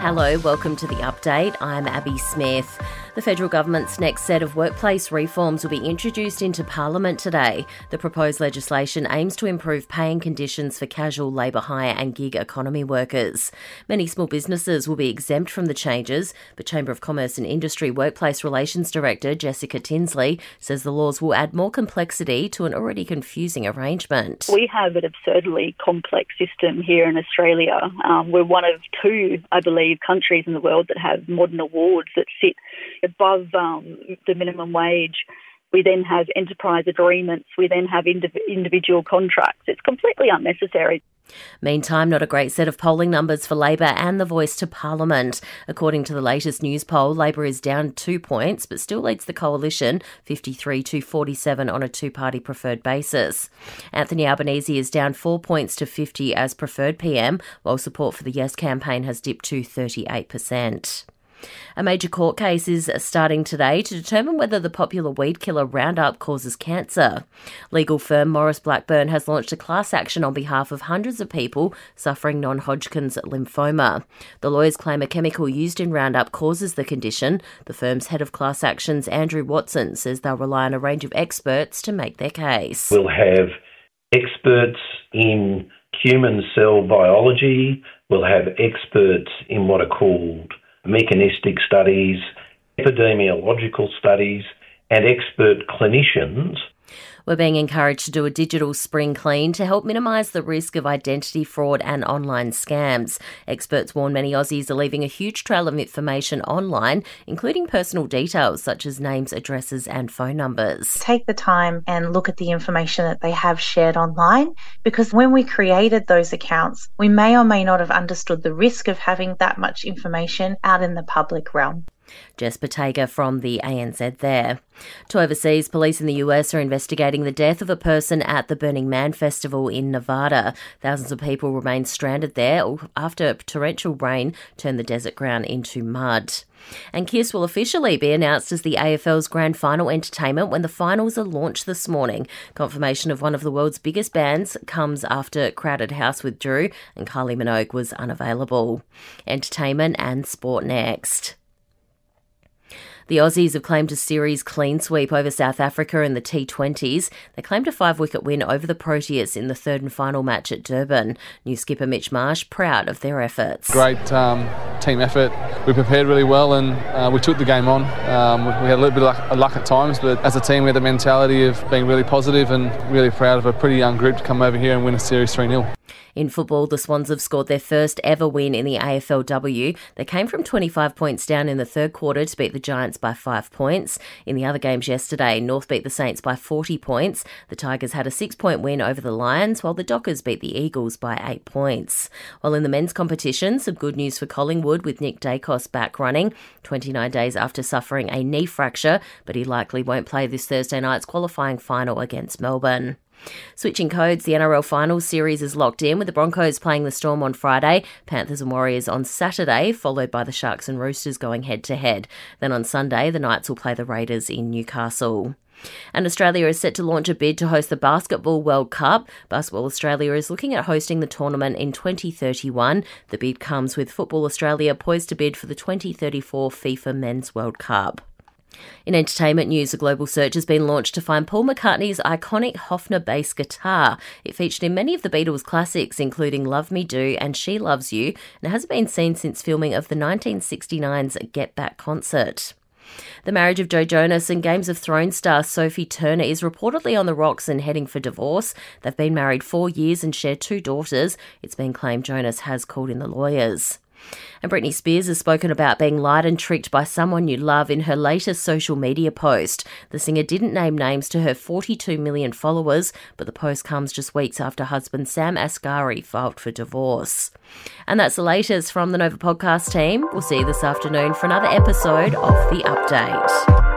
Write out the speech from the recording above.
Hello, welcome to the update. I'm Abby Smith. The federal government's next set of workplace reforms will be introduced into Parliament today. The proposed legislation aims to improve paying conditions for casual labour hire and gig economy workers. Many small businesses will be exempt from the changes, but Chamber of Commerce and Industry Workplace Relations Director Jessica Tinsley says the laws will add more complexity to an already confusing arrangement. We have an absurdly complex system here in Australia. Um, we're one of two, I believe, countries in the world that have modern awards that sit above um, the minimum wage. We then have enterprise agreements. We then have indiv- individual contracts. It's completely unnecessary. Meantime, not a great set of polling numbers for Labor and the voice to Parliament. According to the latest Newspoll, Labor is down two points, but still leads the coalition 53 to 47 on a two party preferred basis. Anthony Albanese is down four points to 50 as preferred PM, while support for the Yes campaign has dipped to 38%. A major court case is starting today to determine whether the popular weed killer Roundup causes cancer. Legal firm Maurice Blackburn has launched a class action on behalf of hundreds of people suffering non Hodgkin's lymphoma. The lawyers claim a chemical used in Roundup causes the condition. The firm's head of class actions, Andrew Watson, says they'll rely on a range of experts to make their case. We'll have experts in human cell biology, we'll have experts in what are called mechanistic studies, epidemiological studies, and expert clinicians we're being encouraged to do a digital spring clean to help minimise the risk of identity fraud and online scams. Experts warn many Aussies are leaving a huge trail of information online, including personal details such as names, addresses, and phone numbers. Take the time and look at the information that they have shared online because when we created those accounts, we may or may not have understood the risk of having that much information out in the public realm. Jess Bottega from the ANZ there. To overseas, police in the US are investigating the death of a person at the Burning Man Festival in Nevada. Thousands of people remain stranded there after torrential rain turned the desert ground into mud. And Kiss will officially be announced as the AFL's grand final entertainment when the finals are launched this morning. Confirmation of one of the world's biggest bands comes after Crowded House withdrew and Kylie Minogue was unavailable. Entertainment and sport next. The Aussies have claimed a series clean sweep over South Africa in the T20s. They claimed a five wicket win over the Proteas in the third and final match at Durban. New skipper Mitch Marsh proud of their efforts. Great um, team effort. We prepared really well and uh, we took the game on. Um, we had a little bit of luck, at times, but as a team, we had the mentality of being really positive and really proud of a pretty young group to come over here and win a series 3 0. In football, the Swans have scored their first ever win in the AFLW. They came from 25 points down in the third quarter to beat the Giants by five points. In the other games yesterday, North beat the Saints by 40 points. The Tigers had a six point win over the Lions, while the Dockers beat the Eagles by eight points. While in the men's competition, some good news for Collingwood with Nick Daicos back running 29 days after suffering a knee fracture, but he likely won't play this Thursday night's qualifying final against Melbourne. Switching codes, the NRL Finals series is locked in with the Broncos playing the Storm on Friday, Panthers and Warriors on Saturday, followed by the Sharks and Roosters going head to head. Then on Sunday, the Knights will play the Raiders in Newcastle. And Australia is set to launch a bid to host the Basketball World Cup. Basketball Australia is looking at hosting the tournament in 2031. The bid comes with Football Australia poised to bid for the 2034 FIFA Men's World Cup. In entertainment news, a global search has been launched to find Paul McCartney's iconic Hofner bass guitar. It featured in many of the Beatles' classics, including Love Me Do and She Loves You, and hasn't been seen since filming of the 1969's Get Back concert. The marriage of Joe Jonas and Games of Thrones star Sophie Turner is reportedly on the rocks and heading for divorce. They've been married four years and share two daughters. It's been claimed Jonas has called in the lawyers. And Britney Spears has spoken about being lied and tricked by someone you love in her latest social media post. The singer didn't name names to her 42 million followers, but the post comes just weeks after husband Sam Asghari filed for divorce. And that's the latest from the Nova podcast team. We'll see you this afternoon for another episode of The Update.